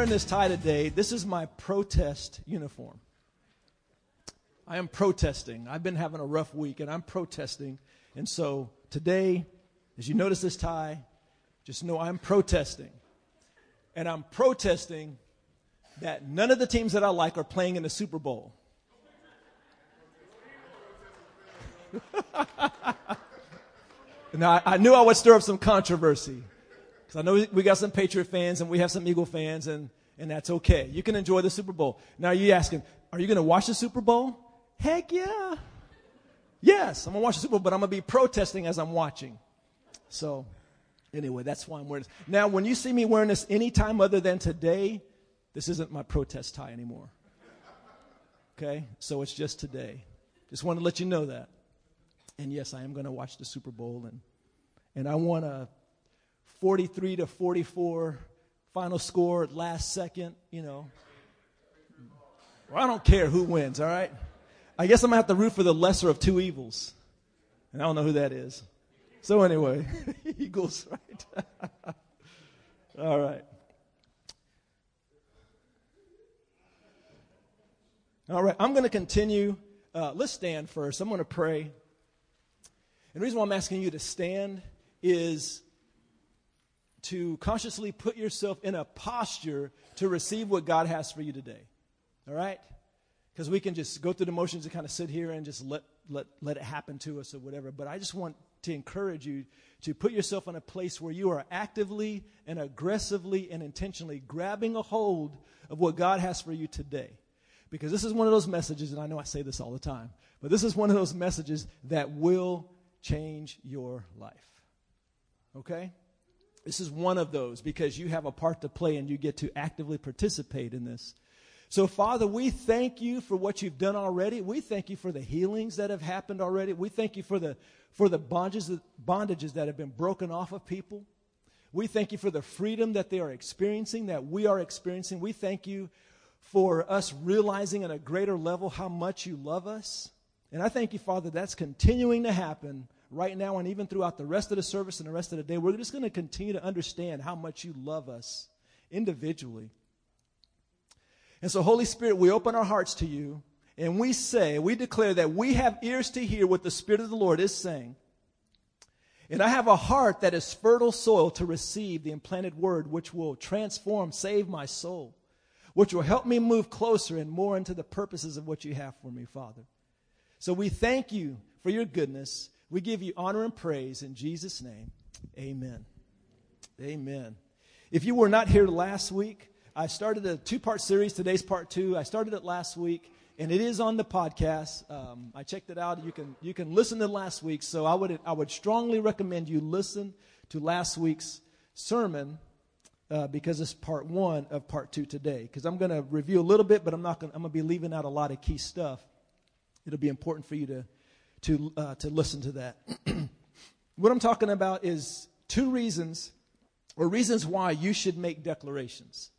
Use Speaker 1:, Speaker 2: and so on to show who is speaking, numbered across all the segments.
Speaker 1: wearing this tie today. This is my protest uniform. I am protesting. I've been having a rough week and I'm protesting. And so today, as you notice this tie, just know I'm protesting. And I'm protesting that none of the teams that I like are playing in the Super Bowl. now, I, I knew I would stir up some controversy. Because I know we got some Patriot fans and we have some Eagle fans, and, and that's okay. You can enjoy the Super Bowl. Now you're asking, are you going to watch the Super Bowl? Heck yeah. Yes, I'm going to watch the Super Bowl, but I'm going to be protesting as I'm watching. So, anyway, that's why I'm wearing this. Now, when you see me wearing this anytime other than today, this isn't my protest tie anymore. Okay? So it's just today. Just want to let you know that. And yes, I am going to watch the Super Bowl, and, and I want to 43 to 44 final score last second, you know. Well, I don't care who wins, all right? I guess I'm going to have to root for the lesser of two evils. And I don't know who that is. So, anyway, Eagles, right? all right. All right, I'm going to continue. Uh, let's stand first. I'm going to pray. And the reason why I'm asking you to stand is to consciously put yourself in a posture to receive what God has for you today. All right? Because we can just go through the motions and kind of sit here and just let, let, let it happen to us or whatever. But I just want to encourage you to put yourself in a place where you are actively and aggressively and intentionally grabbing a hold of what God has for you today. Because this is one of those messages, and I know I say this all the time, but this is one of those messages that will change your life. Okay? This is one of those because you have a part to play and you get to actively participate in this. So, Father, we thank you for what you've done already. We thank you for the healings that have happened already. We thank you for the, for the bondages, bondages that have been broken off of people. We thank you for the freedom that they are experiencing, that we are experiencing. We thank you for us realizing at a greater level how much you love us. And I thank you, Father, that's continuing to happen right now and even throughout the rest of the service and the rest of the day, we're just going to continue to understand how much you love us individually. And so, Holy Spirit, we open our hearts to you and we say, we declare that we have ears to hear what the Spirit of the Lord is saying. And I have a heart that is fertile soil to receive the implanted word, which will transform, save my soul, which will help me move closer and more into the purposes of what you have for me, Father. So we thank you for your goodness. We give you honor and praise in Jesus' name. Amen. Amen. If you were not here last week, I started a two part series. Today's part two. I started it last week, and it is on the podcast. Um, I checked it out. You can, you can listen to last week. So I would, I would strongly recommend you listen to last week's sermon uh, because it's part one of part two today. Because I'm going to review a little bit, but I'm not going. I'm going to be leaving out a lot of key stuff. It'll be important for you to to, uh, to listen to that. what I'm talking about is two reasons, or reasons why you should make declarations.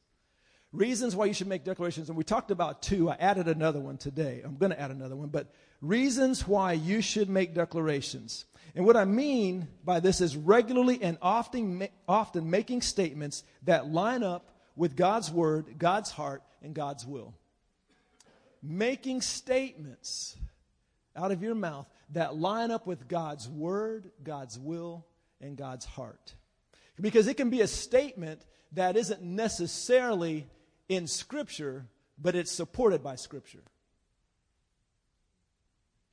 Speaker 1: Reasons why you should make declarations, and we talked about two. I added another one today. I'm going to add another one, but reasons why you should make declarations. And what I mean by this is regularly and often, often making statements that line up with God's word, God's heart, and God's will. Making statements out of your mouth that line up with God's word, God's will, and God's heart. Because it can be a statement that isn't necessarily in Scripture, but it's supported by Scripture.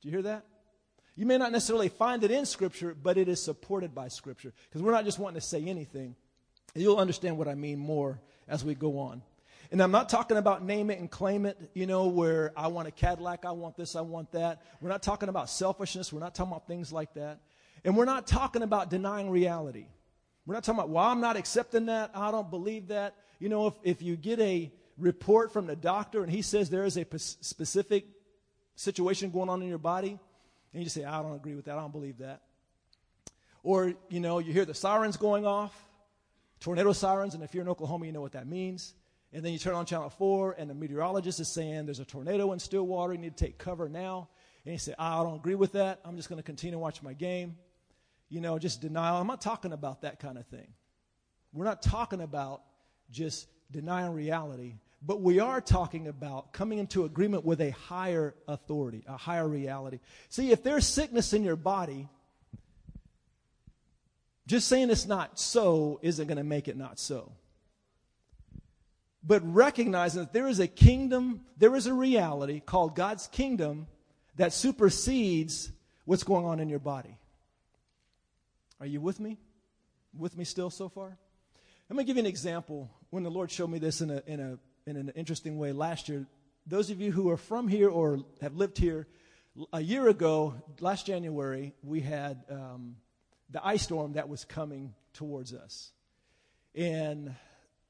Speaker 1: Do you hear that? You may not necessarily find it in Scripture, but it is supported by Scripture. Because we're not just wanting to say anything. You'll understand what I mean more as we go on. And I'm not talking about name it and claim it, you know, where I want a Cadillac, I want this, I want that. We're not talking about selfishness. We're not talking about things like that. And we're not talking about denying reality. We're not talking about, well, I'm not accepting that. I don't believe that. You know, if, if you get a report from the doctor and he says there is a p- specific situation going on in your body, and you say, I don't agree with that. I don't believe that. Or, you know, you hear the sirens going off, tornado sirens, and if you're in Oklahoma, you know what that means. And then you turn on channel four, and the meteorologist is saying there's a tornado in Stillwater. You need to take cover now. And you say, I don't agree with that. I'm just going to continue to watch my game. You know, just denial. I'm not talking about that kind of thing. We're not talking about just denying reality, but we are talking about coming into agreement with a higher authority, a higher reality. See, if there's sickness in your body, just saying it's not so isn't going to make it not so. But recognizing that there is a kingdom, there is a reality called God's kingdom that supersedes what's going on in your body. Are you with me? With me still so far? Let me give you an example when the Lord showed me this in, a, in, a, in an interesting way last year. Those of you who are from here or have lived here, a year ago, last January, we had um, the ice storm that was coming towards us. And,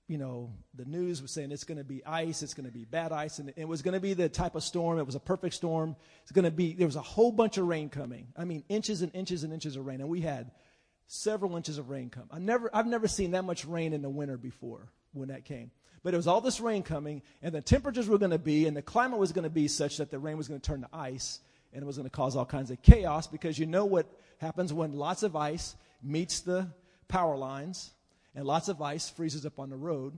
Speaker 1: you know, the news was saying it's going to be ice, it's going to be bad ice, and it was going to be the type of storm. It was a perfect storm. It's going to be, there was a whole bunch of rain coming. I mean, inches and inches and inches of rain. And we had several inches of rain come. I've never, I've never seen that much rain in the winter before when that came. But it was all this rain coming, and the temperatures were going to be, and the climate was going to be such that the rain was going to turn to ice, and it was going to cause all kinds of chaos because you know what happens when lots of ice meets the power lines and lots of ice freezes up on the road.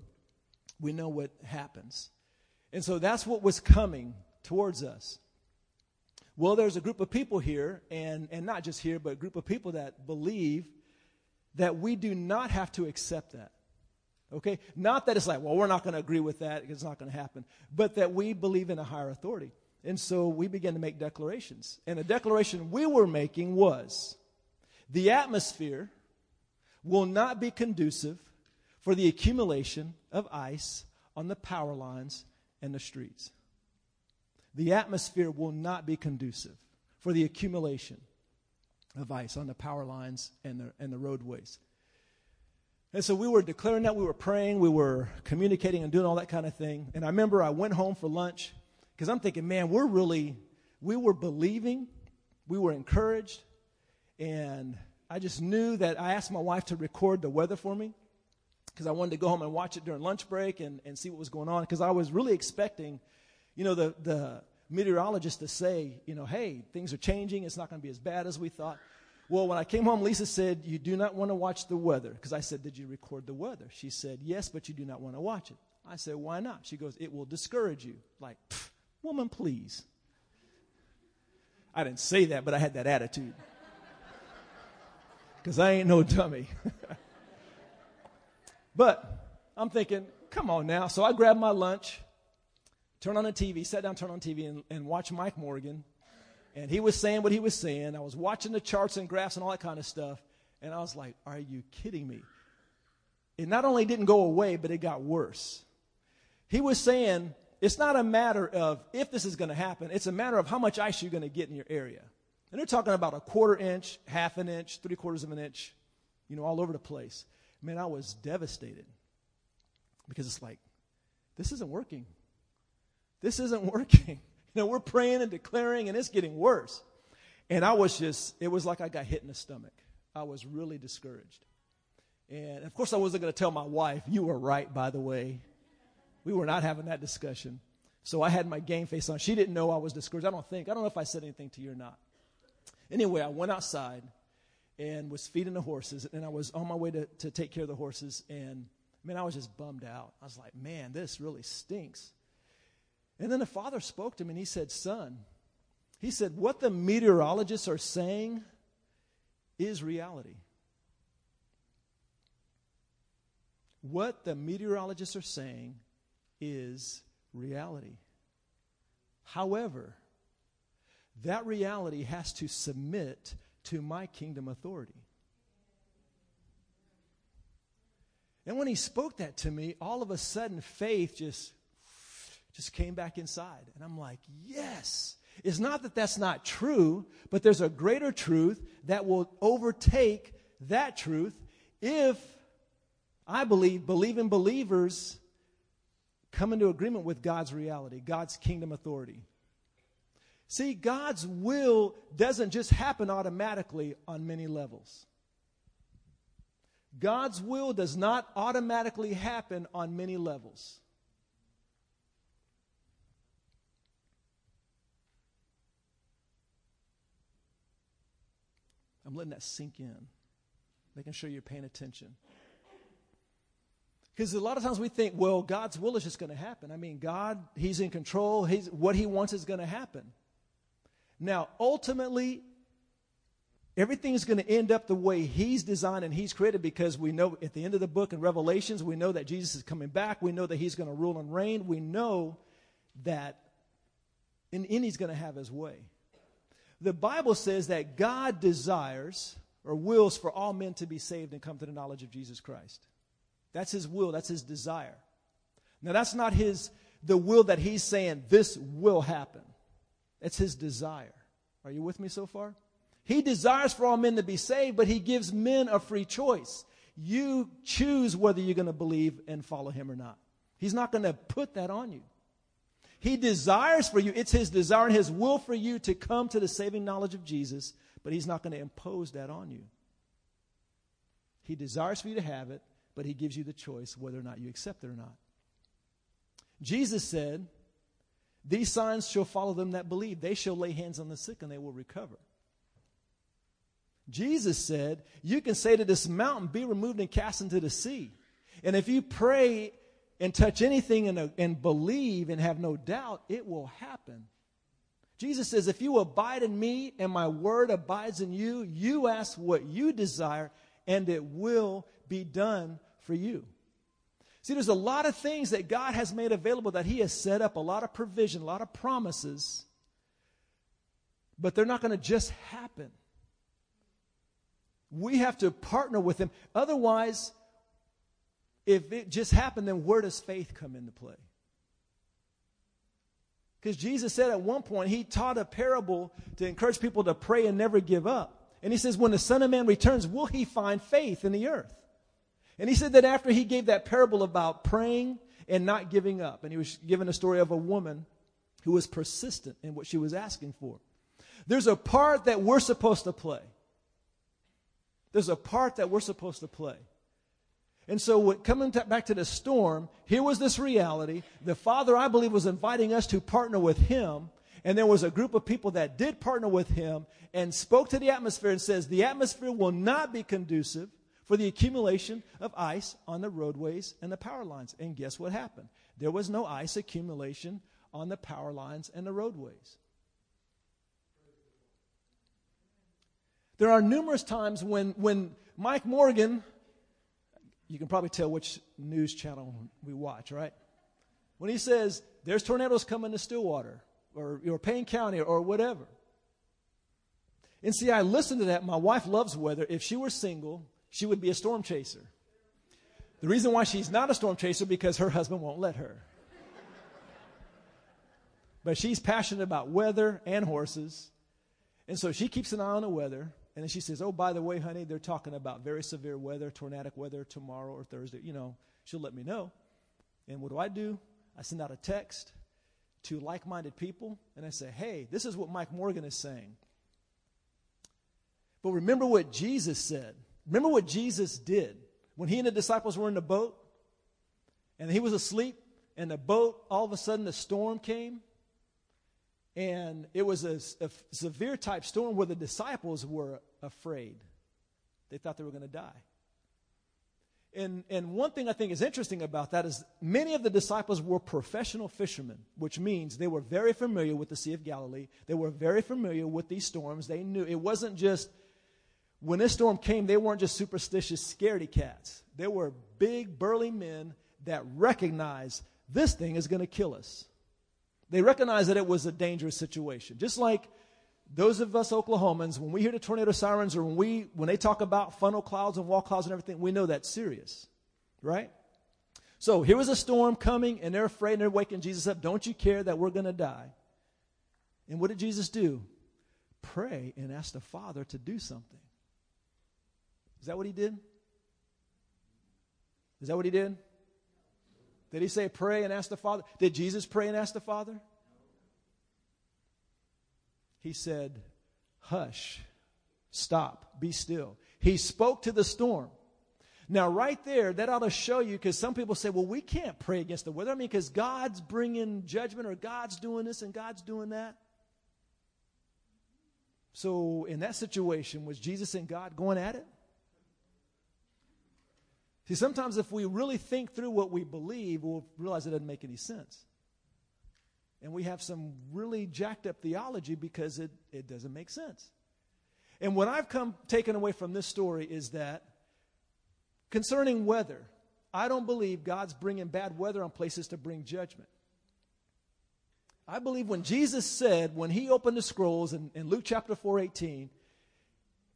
Speaker 1: We know what happens. And so that's what was coming towards us. Well, there's a group of people here, and, and not just here, but a group of people that believe that we do not have to accept that. Okay? Not that it's like, well, we're not going to agree with that, it's not going to happen, but that we believe in a higher authority. And so we began to make declarations. And the declaration we were making was the atmosphere will not be conducive for the accumulation of ice on the power lines and the streets. The atmosphere will not be conducive for the accumulation of ice on the power lines and the, and the roadways. And so we were declaring that, we were praying, we were communicating and doing all that kind of thing. And I remember I went home for lunch because I'm thinking, man, we're really, we were believing, we were encouraged, and I just knew that I asked my wife to record the weather for me because I wanted to go home and watch it during lunch break and, and see what was going on because I was really expecting, you know, the, the meteorologist to say, you know, hey, things are changing. It's not going to be as bad as we thought. Well, when I came home, Lisa said, You do not want to watch the weather. Because I said, Did you record the weather? She said, Yes, but you do not want to watch it. I said, Why not? She goes, It will discourage you. Like, woman, please. I didn't say that, but I had that attitude. Because I ain't no dummy. but I'm thinking, Come on now. So I grabbed my lunch turn on the TV, sat down, turn on TV, and, and watch Mike Morgan. And he was saying what he was saying. I was watching the charts and graphs and all that kind of stuff. And I was like, are you kidding me? It not only didn't go away, but it got worse. He was saying, it's not a matter of if this is going to happen, it's a matter of how much ice you're going to get in your area. And they're talking about a quarter inch, half an inch, three quarters of an inch, you know, all over the place. Man, I was devastated because it's like, this isn't working. This isn't working. You know, we're praying and declaring, and it's getting worse. And I was just, it was like I got hit in the stomach. I was really discouraged. And of course, I wasn't going to tell my wife, you were right, by the way. We were not having that discussion. So I had my game face on. She didn't know I was discouraged. I don't think. I don't know if I said anything to you or not. Anyway, I went outside and was feeding the horses, and I was on my way to, to take care of the horses. And man, I was just bummed out. I was like, man, this really stinks. And then the father spoke to me and he said, Son, he said, what the meteorologists are saying is reality. What the meteorologists are saying is reality. However, that reality has to submit to my kingdom authority. And when he spoke that to me, all of a sudden faith just just came back inside. And I'm like, yes. It's not that that's not true, but there's a greater truth that will overtake that truth if I believe believing believers come into agreement with God's reality, God's kingdom authority. See, God's will doesn't just happen automatically on many levels. God's will does not automatically happen on many levels. I'm letting that sink in, making sure you're paying attention. Because a lot of times we think, well, God's will is just going to happen. I mean, God, He's in control. He's, what He wants is going to happen. Now, ultimately, everything is going to end up the way He's designed and He's created because we know at the end of the book in Revelations, we know that Jesus is coming back. We know that He's going to rule and reign. We know that in, He's going to have His way. The Bible says that God desires or wills for all men to be saved and come to the knowledge of Jesus Christ. That's his will, that's his desire. Now that's not his the will that he's saying this will happen. It's his desire. Are you with me so far? He desires for all men to be saved, but he gives men a free choice. You choose whether you're going to believe and follow him or not. He's not going to put that on you. He desires for you, it's his desire and his will for you to come to the saving knowledge of Jesus, but he's not going to impose that on you. He desires for you to have it, but he gives you the choice whether or not you accept it or not. Jesus said, These signs shall follow them that believe. They shall lay hands on the sick and they will recover. Jesus said, You can say to this mountain, Be removed and cast into the sea. And if you pray and touch anything and, uh, and believe and have no doubt, it will happen. Jesus says, If you abide in me and my word abides in you, you ask what you desire and it will be done for you. See, there's a lot of things that God has made available that He has set up, a lot of provision, a lot of promises, but they're not going to just happen. We have to partner with Him. Otherwise, if it just happened, then where does faith come into play? Because Jesus said at one point, He taught a parable to encourage people to pray and never give up. And He says, When the Son of Man returns, will He find faith in the earth? And he said that after he gave that parable about praying and not giving up, and he was given a story of a woman who was persistent in what she was asking for. There's a part that we're supposed to play. There's a part that we're supposed to play. And so, what, coming to, back to the storm, here was this reality. The Father, I believe, was inviting us to partner with Him. And there was a group of people that did partner with Him and spoke to the atmosphere and says, The atmosphere will not be conducive for the accumulation of ice on the roadways and the power lines. And guess what happened? There was no ice accumulation on the power lines and the roadways. There are numerous times when, when Mike Morgan, you can probably tell which news channel we watch, right? When he says, there's tornadoes coming to Stillwater or, or Payne County or whatever. And see, I listen to that. My wife loves weather. If she were single, she would be a storm chaser. The reason why she's not a storm chaser because her husband won't let her. But she's passionate about weather and horses. And so she keeps an eye on the weather. And then she says, Oh, by the way, honey, they're talking about very severe weather, tornadic weather tomorrow or Thursday. You know, she'll let me know. And what do I do? I send out a text to like minded people and I say, Hey, this is what Mike Morgan is saying. But remember what Jesus said. Remember what Jesus did when he and the disciples were in the boat and he was asleep and the boat, all of a sudden, the storm came. And it was a, a severe type storm where the disciples were afraid. They thought they were going to die. And, and one thing I think is interesting about that is many of the disciples were professional fishermen, which means they were very familiar with the Sea of Galilee. They were very familiar with these storms. They knew it wasn't just when this storm came, they weren't just superstitious scaredy cats. They were big, burly men that recognized this thing is going to kill us. They recognized that it was a dangerous situation. Just like those of us Oklahomans, when we hear the tornado sirens or when, we, when they talk about funnel clouds and wall clouds and everything, we know that's serious, right? So here was a storm coming, and they're afraid and they're waking Jesus up. Don't you care that we're going to die? And what did Jesus do? Pray and ask the Father to do something. Is that what he did? Is that what he did? Did he say pray and ask the Father? Did Jesus pray and ask the Father? He said, Hush, stop, be still. He spoke to the storm. Now, right there, that ought to show you because some people say, well, we can't pray against the weather. I mean, because God's bringing judgment or God's doing this and God's doing that. So, in that situation, was Jesus and God going at it? See, sometimes if we really think through what we believe, we'll realize it doesn't make any sense. And we have some really jacked up theology because it, it doesn't make sense. And what I've come taken away from this story is that concerning weather, I don't believe God's bringing bad weather on places to bring judgment. I believe when Jesus said, when he opened the scrolls in, in Luke chapter 4 18,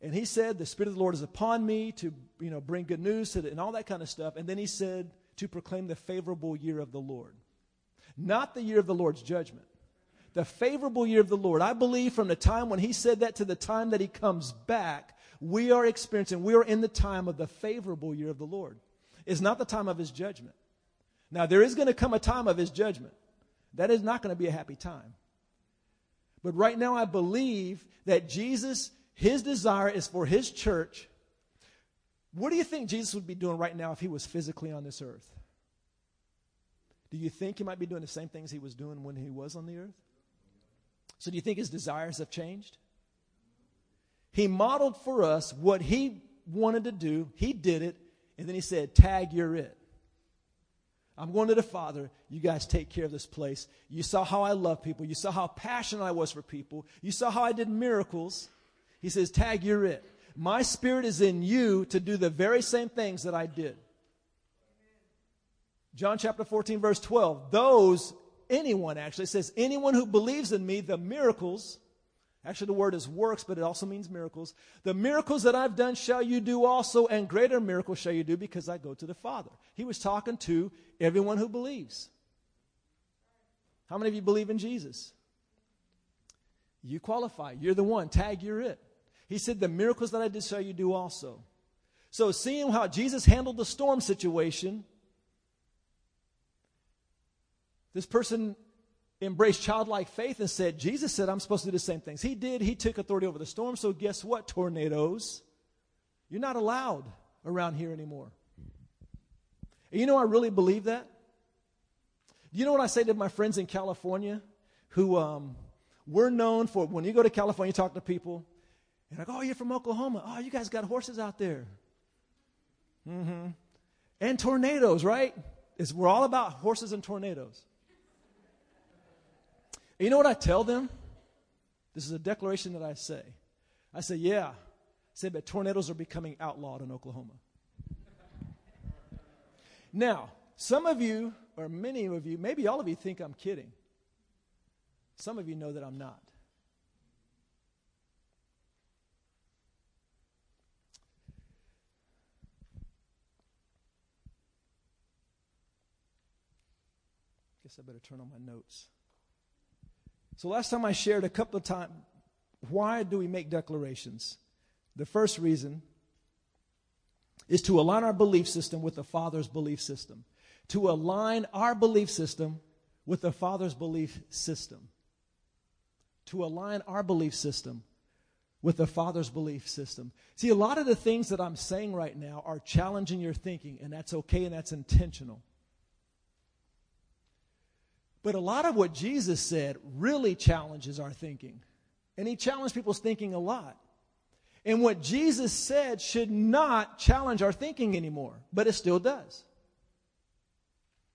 Speaker 1: and he said, The Spirit of the Lord is upon me to you know, bring good news to the, and all that kind of stuff. And then he said, to proclaim the favorable year of the Lord. Not the year of the Lord's judgment. The favorable year of the Lord. I believe from the time when he said that to the time that he comes back, we are experiencing, we are in the time of the favorable year of the Lord. It's not the time of his judgment. Now, there is going to come a time of his judgment. That is not going to be a happy time. But right now, I believe that Jesus, his desire is for his church. What do you think Jesus would be doing right now if he was physically on this earth? Do you think he might be doing the same things he was doing when he was on the earth? So, do you think his desires have changed? He modeled for us what he wanted to do, he did it, and then he said, Tag, you're it. I'm going to the Father. You guys take care of this place. You saw how I love people. You saw how passionate I was for people. You saw how I did miracles. He says, Tag, you're it. My spirit is in you to do the very same things that I did. John chapter 14, verse 12. Those, anyone actually, says, anyone who believes in me, the miracles, actually the word is works, but it also means miracles. The miracles that I've done shall you do also, and greater miracles shall you do because I go to the Father. He was talking to everyone who believes. How many of you believe in Jesus? You qualify. You're the one. Tag, you're it. He said, The miracles that I did shall you do also. So, seeing how Jesus handled the storm situation, this person embraced childlike faith and said, Jesus said, I'm supposed to do the same things. He did. He took authority over the storm. So, guess what, tornadoes? You're not allowed around here anymore. And you know, I really believe that. You know what I say to my friends in California who um, we're known for when you go to California, you talk to people, and go, oh, you're from Oklahoma. Oh, you guys got horses out there. Mm-hmm. And tornadoes, right? It's, we're all about horses and tornadoes. And you know what I tell them? This is a declaration that I say. I say, yeah. I say, but tornadoes are becoming outlawed in Oklahoma. now, some of you, or many of you, maybe all of you think I'm kidding. Some of you know that I'm not. Guess I better turn on my notes. So last time I shared a couple of times why do we make declarations? The first reason is to align our belief system with the Father's belief system. To align our belief system with the Father's belief system. To align our belief system with the Father's belief system. See, a lot of the things that I'm saying right now are challenging your thinking, and that's okay and that's intentional. But a lot of what Jesus said really challenges our thinking. And he challenged people's thinking a lot. And what Jesus said should not challenge our thinking anymore, but it still does.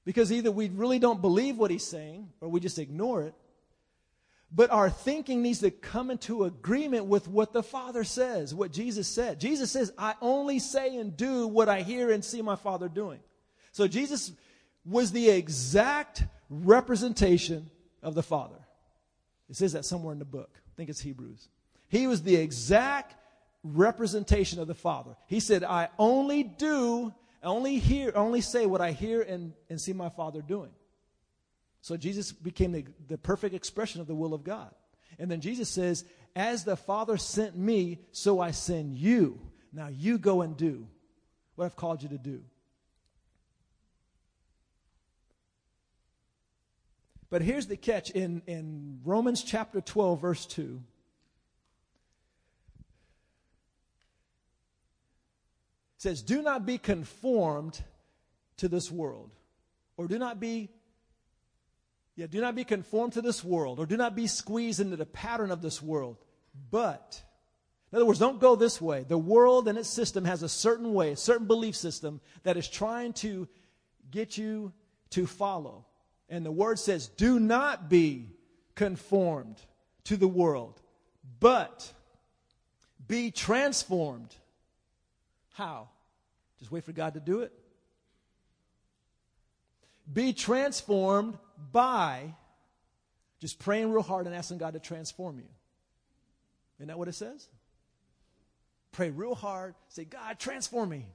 Speaker 1: Because either we really don't believe what he's saying or we just ignore it. But our thinking needs to come into agreement with what the Father says, what Jesus said. Jesus says, I only say and do what I hear and see my Father doing. So Jesus was the exact representation of the Father. It says that somewhere in the book. I think it's Hebrews. He was the exact representation of the Father. He said, I only do, only hear, only say what I hear and, and see my Father doing. So Jesus became the, the perfect expression of the will of God. And then Jesus says, As the Father sent me, so I send you. Now you go and do what I've called you to do. But here's the catch in, in Romans chapter 12, verse 2. It says, Do not be conformed to this world, or do not be yeah, do not be conformed to this world, or do not be squeezed into the pattern of this world. But, In other words, don't go this way. The world and its system has a certain way, a certain belief system that is trying to get you to follow. And the word says, do not be conformed to the world, but be transformed. How? Just wait for God to do it. Be transformed by just praying real hard and asking God to transform you. Isn't that what it says? Pray real hard. Say, God, transform me.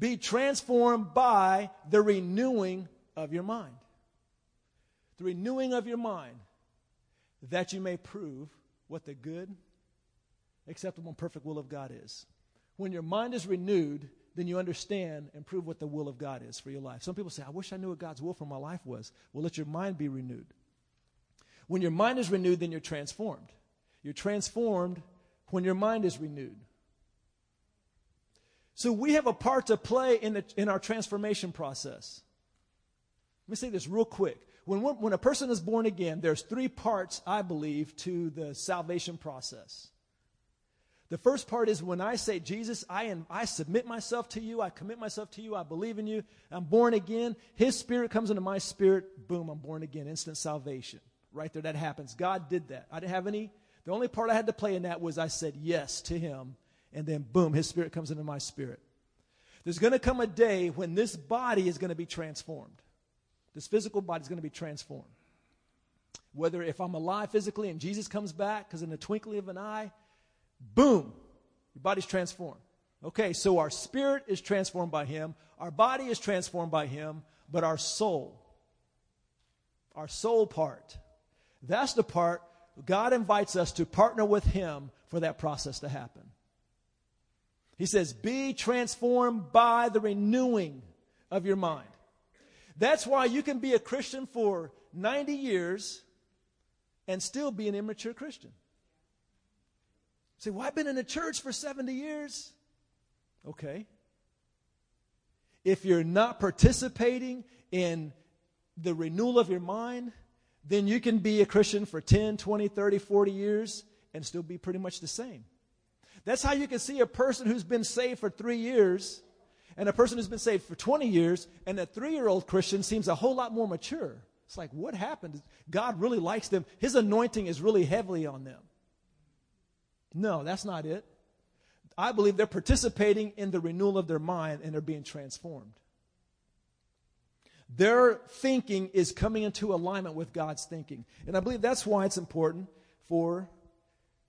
Speaker 1: Be transformed by the renewing of your mind. The renewing of your mind, that you may prove what the good, acceptable, and perfect will of God is. When your mind is renewed, then you understand and prove what the will of God is for your life. Some people say, I wish I knew what God's will for my life was. Well, let your mind be renewed. When your mind is renewed, then you're transformed. You're transformed when your mind is renewed. So we have a part to play in, the, in our transformation process. Let me say this real quick. When, when a person is born again, there's three parts, I believe, to the salvation process. The first part is when I say, Jesus, I, am, I submit myself to you, I commit myself to you, I believe in you, I'm born again. His spirit comes into my spirit, boom, I'm born again. Instant salvation. Right there, that happens. God did that. I didn't have any, the only part I had to play in that was I said yes to him, and then boom, his spirit comes into my spirit. There's going to come a day when this body is going to be transformed. This physical body is going to be transformed. Whether if I'm alive physically and Jesus comes back, because in the twinkling of an eye, Boom. Your body's transformed. Okay, so our spirit is transformed by Him, our body is transformed by Him, but our soul, our soul part, that's the part God invites us to partner with Him for that process to happen. He says, Be transformed by the renewing of your mind. That's why you can be a Christian for 90 years and still be an immature Christian. Say, well, I've been in a church for 70 years. Okay. If you're not participating in the renewal of your mind, then you can be a Christian for 10, 20, 30, 40 years and still be pretty much the same. That's how you can see a person who's been saved for three years and a person who's been saved for 20 years, and a three year old Christian seems a whole lot more mature. It's like, what happened? God really likes them. His anointing is really heavily on them. No, that's not it. I believe they're participating in the renewal of their mind and they're being transformed. Their thinking is coming into alignment with God's thinking. And I believe that's why it's important for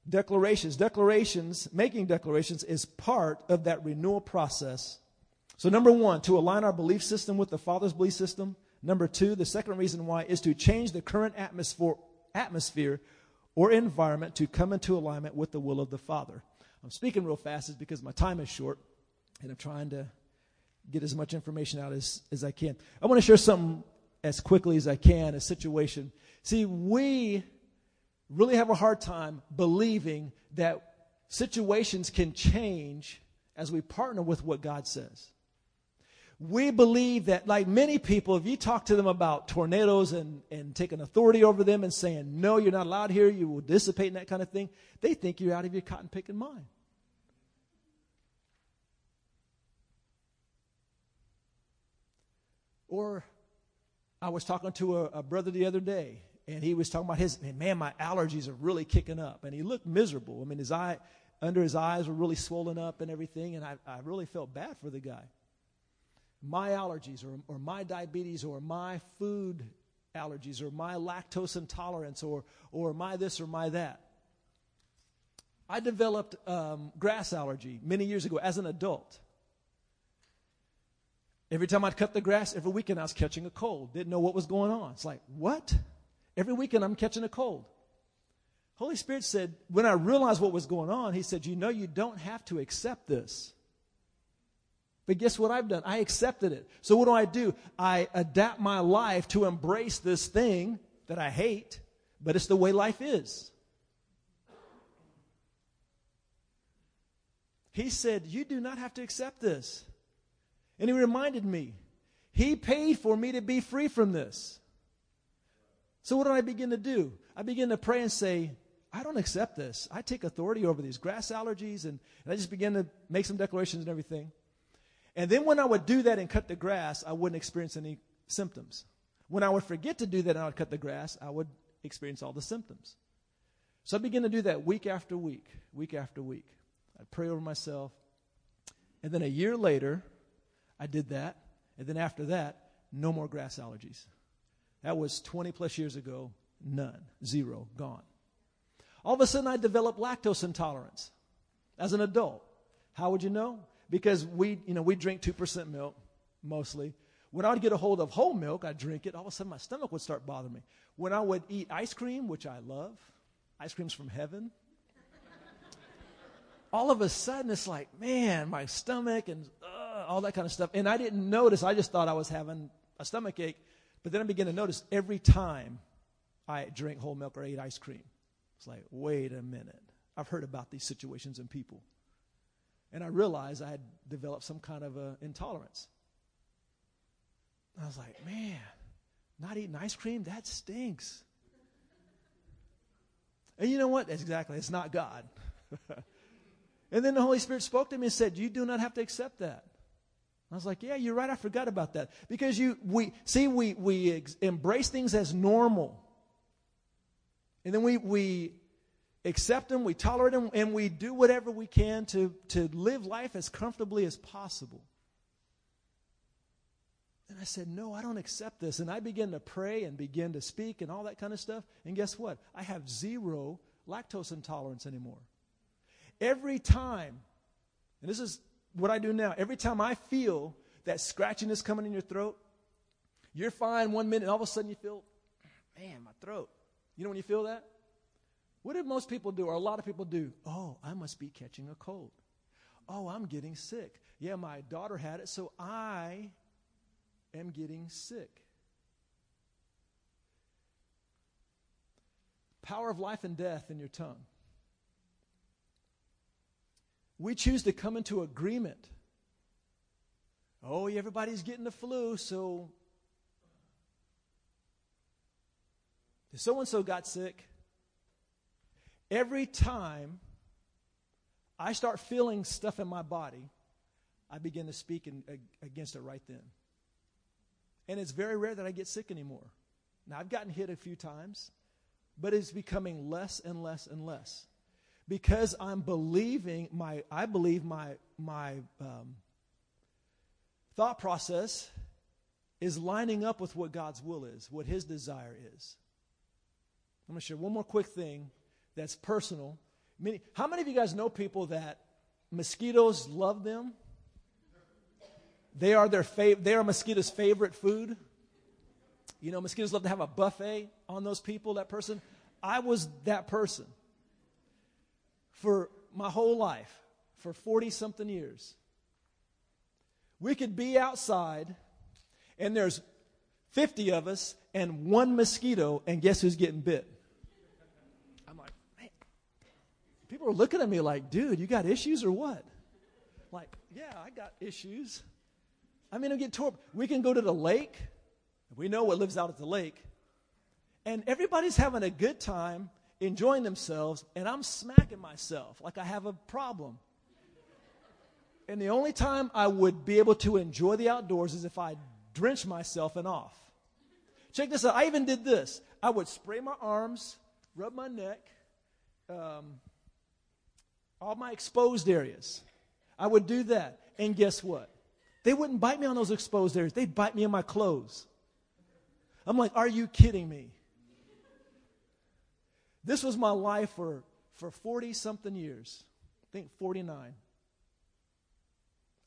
Speaker 1: declarations. Declarations, making declarations is part of that renewal process. So, number one, to align our belief system with the Father's belief system. Number two, the second reason why is to change the current atmosphere, atmosphere or environment to come into alignment with the will of the Father. I'm speaking real fast is because my time is short and I'm trying to get as much information out as, as I can. I want to share something as quickly as I can, a situation. See, we really have a hard time believing that situations can change as we partner with what God says we believe that, like many people, if you talk to them about tornadoes and, and taking authority over them and saying, no, you're not allowed here, you will dissipate and that kind of thing, they think you're out of your cotton picking mind. Or I was talking to a, a brother the other day, and he was talking about his, man, my allergies are really kicking up. And he looked miserable. I mean, his eye, under his eyes were really swollen up and everything, and I, I really felt bad for the guy my allergies or, or my diabetes or my food allergies or my lactose intolerance or, or my this or my that. I developed um, grass allergy many years ago as an adult. Every time I'd cut the grass, every weekend I was catching a cold. Didn't know what was going on. It's like, what? Every weekend I'm catching a cold. Holy Spirit said, when I realized what was going on, He said, You know, you don't have to accept this. But guess what I've done? I accepted it. So what do I do? I adapt my life to embrace this thing that I hate, but it's the way life is. He said, You do not have to accept this. And he reminded me, He paid for me to be free from this. So what did I begin to do? I begin to pray and say, I don't accept this. I take authority over these grass allergies. And, and I just began to make some declarations and everything. And then when I would do that and cut the grass, I wouldn't experience any symptoms. When I would forget to do that and I would cut the grass, I would experience all the symptoms. So I began to do that week after week, week after week. I'd pray over myself. And then a year later, I did that. And then after that, no more grass allergies. That was 20 plus years ago. None. Zero. Gone. All of a sudden, I developed lactose intolerance as an adult. How would you know? Because we, you know, we drink 2% milk mostly. When I would get a hold of whole milk, I'd drink it. All of a sudden, my stomach would start bothering me. When I would eat ice cream, which I love, ice cream's from heaven. all of a sudden, it's like, man, my stomach and uh, all that kind of stuff. And I didn't notice. I just thought I was having a stomach ache. But then I began to notice every time I drink whole milk or ate ice cream, it's like, wait a minute. I've heard about these situations and people. And I realized I had developed some kind of a intolerance. I was like, man, not eating ice cream? That stinks. And you know what? That's exactly, it's not God. and then the Holy Spirit spoke to me and said, You do not have to accept that. I was like, yeah, you're right. I forgot about that. Because you, we, see, we, we ex- embrace things as normal. And then we, we accept them, we tolerate them, and we do whatever we can to, to live life as comfortably as possible. And I said, No, I don't accept this. And I began to pray and begin to speak and all that kind of stuff. And guess what? I have zero lactose intolerance anymore. Every time, and this is what I do now, every time I feel that scratchiness coming in your throat, you're fine one minute, and all of a sudden you feel, man, my throat. You know when you feel that? What do most people do, or a lot of people do? Oh, I must be catching a cold. Oh, I'm getting sick. Yeah, my daughter had it, so I am getting sick. Power of life and death in your tongue. We choose to come into agreement. Oh, everybody's getting the flu, so so and so got sick. Every time I start feeling stuff in my body, I begin to speak in, against it right then. And it's very rare that I get sick anymore. Now, I've gotten hit a few times, but it's becoming less and less and less. Because I'm believing my, I believe my, my um, thought process is lining up with what God's will is, what His desire is. I'm going to share one more quick thing that's personal. Many, how many of you guys know people that mosquitoes love them? They are their fav- they are mosquitoes' favorite food. You know, mosquitoes love to have a buffet on those people, that person. I was that person for my whole life, for 40 something years. We could be outside and there's 50 of us and one mosquito, and guess who's getting bit? I'm like, man. People are looking at me like, dude, you got issues or what? Like, yeah, I got issues. I mean, I get tore. We can go to the lake. We know what lives out at the lake. And everybody's having a good time, enjoying themselves, and I'm smacking myself like I have a problem. And the only time I would be able to enjoy the outdoors is if I drench myself and off. Check this out. I even did this. I would spray my arms, rub my neck, um, all my exposed areas. I would do that. And guess what? They wouldn't bite me on those exposed areas. They'd bite me in my clothes. I'm like, are you kidding me? This was my life for, for 40 something years. I think 49.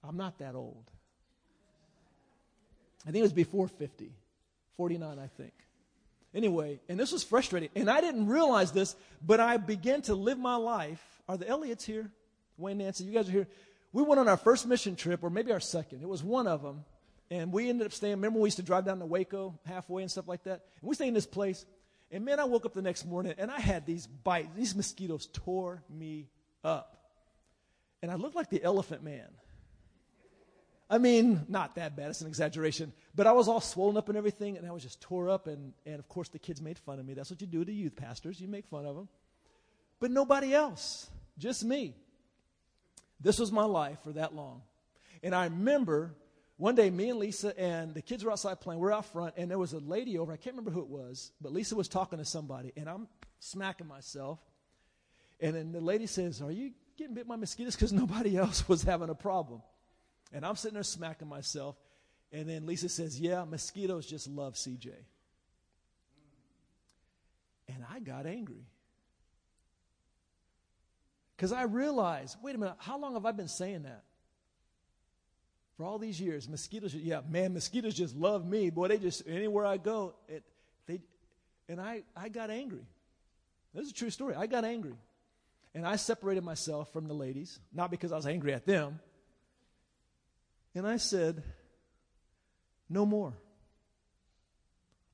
Speaker 1: I'm not that old. I think it was before 50. 49, I think. Anyway, and this was frustrating. And I didn't realize this, but I began to live my life. Are the Elliots here? Wayne, Nancy, you guys are here. We went on our first mission trip, or maybe our second. It was one of them. And we ended up staying. Remember, we used to drive down to Waco halfway and stuff like that? And we stayed in this place. And man, I woke up the next morning and I had these bites. These mosquitoes tore me up. And I looked like the elephant man. I mean, not that bad. It's an exaggeration. But I was all swollen up and everything, and I was just tore up. And, and of course, the kids made fun of me. That's what you do to youth pastors. You make fun of them. but nobody else, just me. This was my life for that long. And I remember one day, me and Lisa and the kids were outside playing. We're out front, and there was a lady over. I can't remember who it was, but Lisa was talking to somebody, and I'm smacking myself. And then the lady says, Are you getting bit by mosquitoes? Because nobody else was having a problem. And I'm sitting there smacking myself. And then Lisa says, Yeah, mosquitoes just love CJ. And I got angry. Because I realized, wait a minute, how long have I been saying that? For all these years, mosquitoes, yeah, man, mosquitoes just love me. Boy, they just, anywhere I go, it, they, and I, I got angry. This is a true story. I got angry. And I separated myself from the ladies, not because I was angry at them. And I said, no more.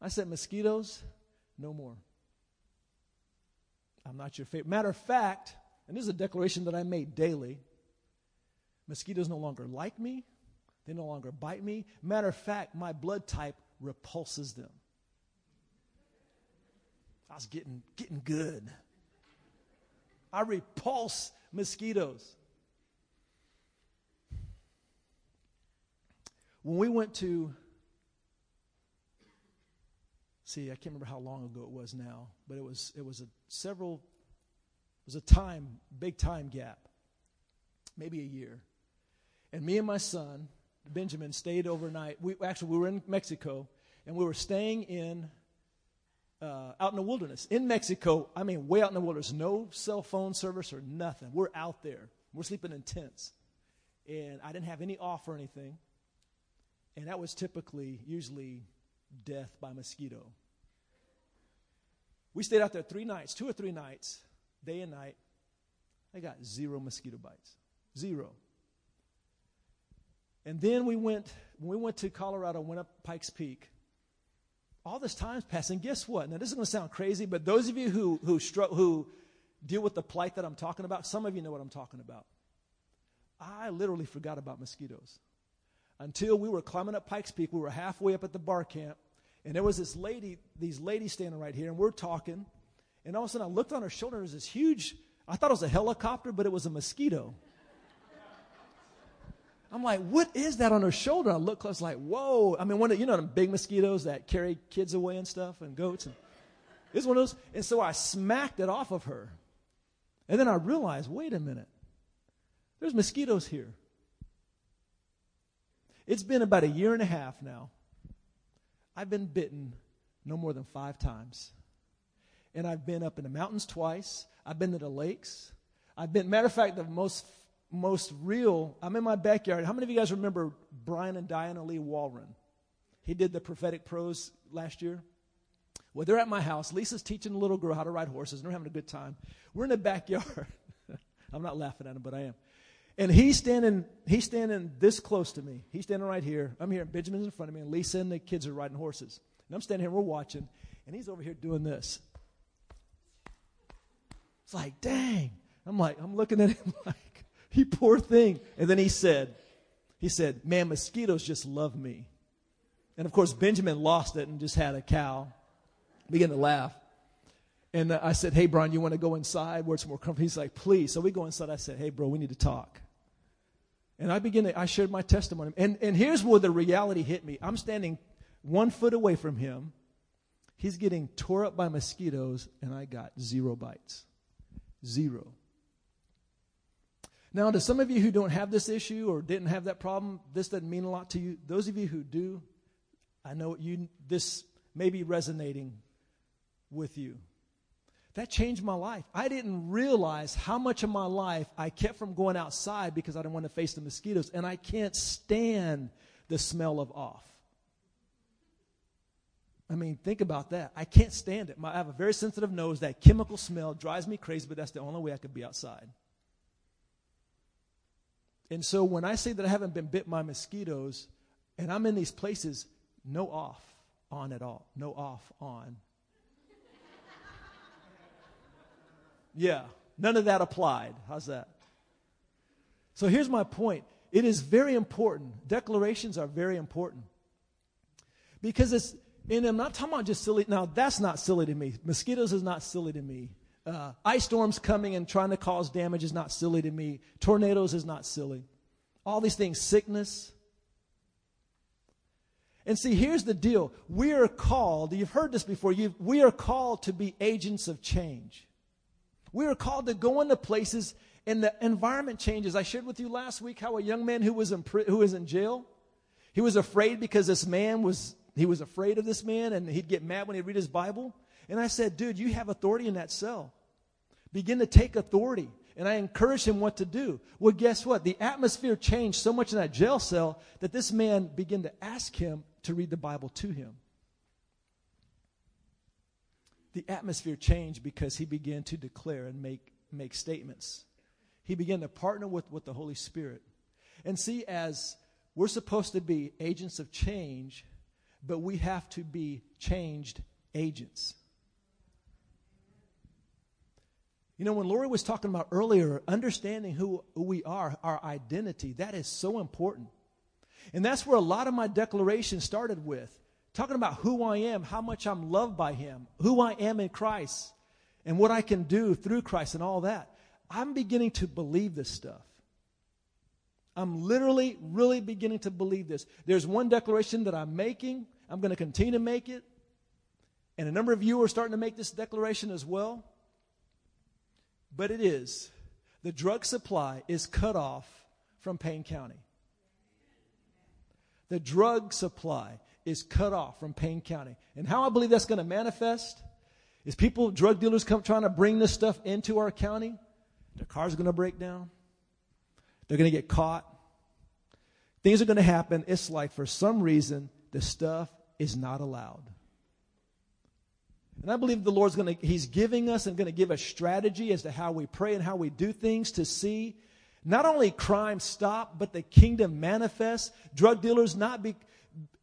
Speaker 1: I said, mosquitoes, no more. I'm not your favorite. Matter of fact, and this is a declaration that I made daily mosquitoes no longer like me, they no longer bite me. Matter of fact, my blood type repulses them. I was getting, getting good. I repulse mosquitoes. When we went to, see, I can't remember how long ago it was now, but it was it was a several, it was a time, big time gap, maybe a year, and me and my son Benjamin stayed overnight. We actually we were in Mexico, and we were staying in uh, out in the wilderness in Mexico. I mean, way out in the wilderness. No cell phone service or nothing. We're out there. We're sleeping in tents, and I didn't have any off or anything. And that was typically, usually, death by mosquito. We stayed out there three nights, two or three nights, day and night. I got zero mosquito bites. Zero. And then we went, we went to Colorado, went up Pikes Peak. All this time's passing. Guess what? Now, this is going to sound crazy, but those of you who, who, stru- who deal with the plight that I'm talking about, some of you know what I'm talking about. I literally forgot about mosquitoes. Until we were climbing up Pikes Peak, we were halfway up at the Barr Camp, and there was this lady, these ladies standing right here, and we're talking. And all of a sudden, I looked on her shoulder, and there was this huge, I thought it was a helicopter, but it was a mosquito. I'm like, what is that on her shoulder? I look close, like, whoa. I mean, one of you know them big mosquitoes that carry kids away and stuff and goats. And it's one of those. And so I smacked it off of her. And then I realized, wait a minute. There's mosquitoes here. It's been about a year and a half now. I've been bitten no more than five times. And I've been up in the mountains twice. I've been to the lakes. I've been, matter of fact, the most most real. I'm in my backyard. How many of you guys remember Brian and Diana Lee Walren? He did the prophetic prose last year. Well, they're at my house. Lisa's teaching the little girl how to ride horses, and they're having a good time. We're in the backyard. I'm not laughing at him, but I am. And he's standing, he's standing this close to me. He's standing right here. I'm here. and Benjamin's in front of me, and Lisa and the kids are riding horses. And I'm standing here, we're watching, and he's over here doing this. It's like, dang. I'm like, I'm looking at him like, he poor thing. And then he said, he said, man, mosquitoes just love me. And of course, Benjamin lost it and just had a cow. Began to laugh. And uh, I said, hey, Brian, you want to go inside where it's more comfortable? He's like, please. So we go inside. I said, hey, bro, we need to talk. And I began to, I shared my testimony. And, and here's where the reality hit me. I'm standing one foot away from him. He's getting tore up by mosquitoes, and I got zero bites. Zero. Now, to some of you who don't have this issue or didn't have that problem, this doesn't mean a lot to you. Those of you who do, I know you this may be resonating with you. That changed my life. I didn't realize how much of my life I kept from going outside because I didn't want to face the mosquitoes, and I can't stand the smell of off. I mean, think about that. I can't stand it. I have a very sensitive nose. That chemical smell drives me crazy, but that's the only way I could be outside. And so when I say that I haven't been bit by mosquitoes and I'm in these places, no off, on at all. No off, on. yeah, none of that applied. How's that? So here's my point it is very important. Declarations are very important. Because it's, and I'm not talking about just silly. Now, that's not silly to me. Mosquitoes is not silly to me. Uh, ice storms coming and trying to cause damage is not silly to me. Tornadoes is not silly. All these things, sickness. And see, here's the deal. We are called, you've heard this before, we are called to be agents of change. We are called to go into places and the environment changes. I shared with you last week how a young man who was in, who was in jail, he was afraid because this man was, he was afraid of this man and he'd get mad when he'd read his Bible. And I said, dude, you have authority in that cell. Begin to take authority. And I encouraged him what to do. Well, guess what? The atmosphere changed so much in that jail cell that this man began to ask him to read the Bible to him. The atmosphere changed because he began to declare and make, make statements. He began to partner with, with the Holy Spirit. And see, as we're supposed to be agents of change, but we have to be changed agents. You know, when Lori was talking about earlier, understanding who, who we are, our identity, that is so important. And that's where a lot of my declaration started with talking about who I am, how much I'm loved by Him, who I am in Christ, and what I can do through Christ, and all that. I'm beginning to believe this stuff. I'm literally, really beginning to believe this. There's one declaration that I'm making. I'm going to continue to make it. And a number of you are starting to make this declaration as well but it is. The drug supply is cut off from Payne County. The drug supply is cut off from Payne County. And how I believe that's going to manifest is people, drug dealers come trying to bring this stuff into our county. Their car's going to break down. They're going to get caught. Things are going to happen. It's like for some reason, the stuff is not allowed. And I believe the Lord's going to, He's giving us and going to give us strategy as to how we pray and how we do things to see not only crime stop, but the kingdom manifest. Drug dealers not be,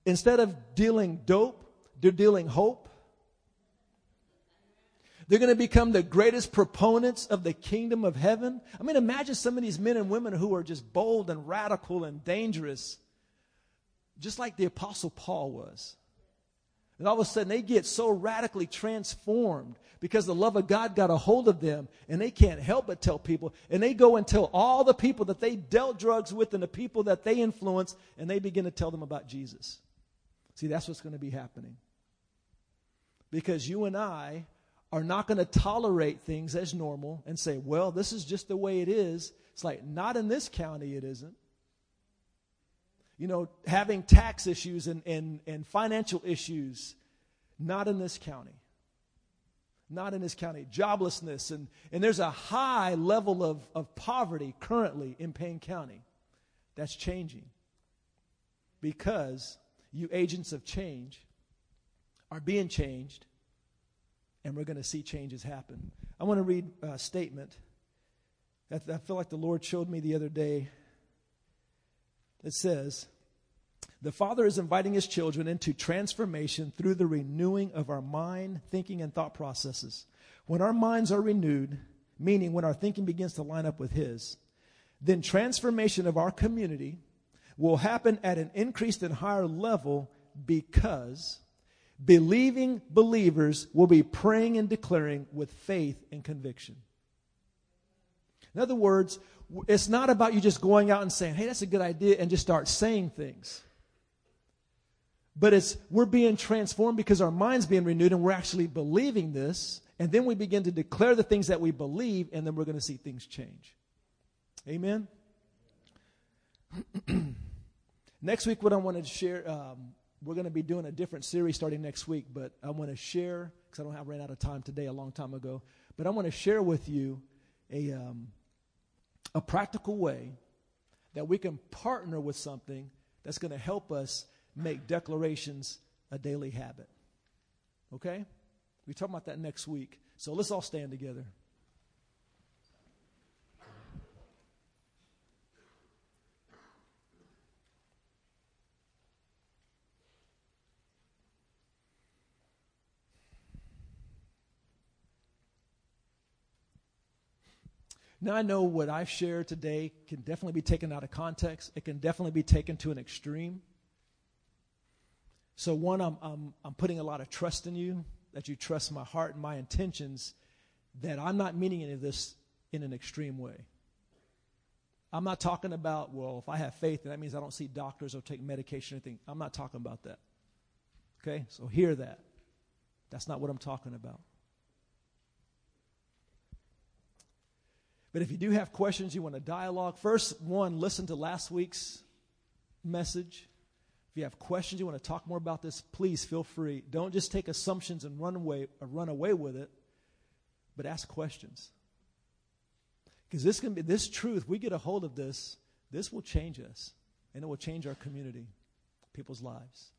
Speaker 1: instead of dealing dope, they're dealing hope. They're going to become the greatest proponents of the kingdom of heaven. I mean, imagine some of these men and women who are just bold and radical and dangerous, just like the Apostle Paul was. And all of a sudden they get so radically transformed because the love of God got a hold of them and they can't help but tell people. And they go and tell all the people that they dealt drugs with and the people that they influence and they begin to tell them about Jesus. See, that's what's going to be happening. Because you and I are not going to tolerate things as normal and say, well, this is just the way it is. It's like, not in this county, it isn't you know, having tax issues and, and, and financial issues. Not in this county. Not in this county. Joblessness. And, and there's a high level of, of poverty currently in Payne County. That's changing. Because you agents of change are being changed, and we're going to see changes happen. I want to read a statement that I feel like the Lord showed me the other day it says, The Father is inviting His children into transformation through the renewing of our mind, thinking, and thought processes. When our minds are renewed, meaning when our thinking begins to line up with His, then transformation of our community will happen at an increased and higher level because believing believers will be praying and declaring with faith and conviction. In other words, it's not about you just going out and saying, hey, that's a good idea, and just start saying things. But it's we're being transformed because our mind's being renewed and we're actually believing this. And then we begin to declare the things that we believe, and then we're going to see things change. Amen? next week, what I wanted to share, um, we're going to be doing a different series starting next week, but I want to share, because I don't have ran out of time today a long time ago, but I want to share with you a, um, a practical way that we can partner with something that's going to help us make declarations a daily habit. Okay? We talk about that next week. So let's all stand together. Now, I know what I've shared today can definitely be taken out of context. It can definitely be taken to an extreme. So, one, I'm, I'm, I'm putting a lot of trust in you, that you trust my heart and my intentions, that I'm not meaning any of this in an extreme way. I'm not talking about, well, if I have faith, that means I don't see doctors or take medication or anything. I'm not talking about that. Okay? So hear that. That's not what I'm talking about. But if you do have questions, you want to dialogue, first, one, listen to last week's message. If you have questions, you want to talk more about this, please feel free. Don't just take assumptions and run away or run away with it, but ask questions. Because this can be this truth, we get a hold of this, this will change us. And it will change our community, people's lives.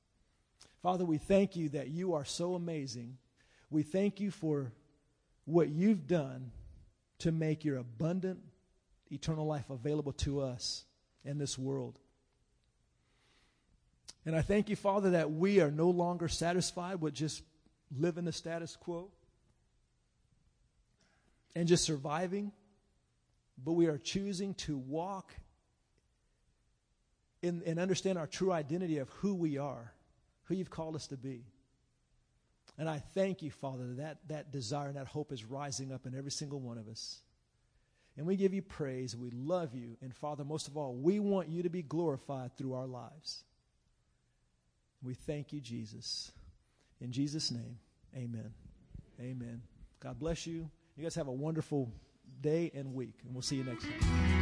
Speaker 1: Father, we thank you that you are so amazing. We thank you for what you've done to make your abundant eternal life available to us in this world. And I thank you, Father, that we are no longer satisfied with just living the status quo and just surviving, but we are choosing to walk in, and understand our true identity of who we are, who you've called us to be. And I thank you, Father, that that desire and that hope is rising up in every single one of us. And we give you praise. We love you. And Father, most of all, we want you to be glorified through our lives. We thank you, Jesus. In Jesus' name, amen. Amen. God bless you. You guys have a wonderful day and week, and we'll see you next time.